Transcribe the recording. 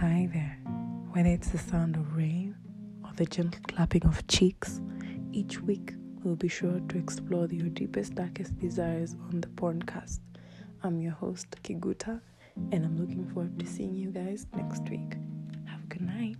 Hi there. Whether it's the sound of rain or the gentle clapping of cheeks, each week we'll be sure to explore your deepest, darkest desires on the porncast. I'm your host, Kiguta, and I'm looking forward to seeing you guys next week. Have a good night.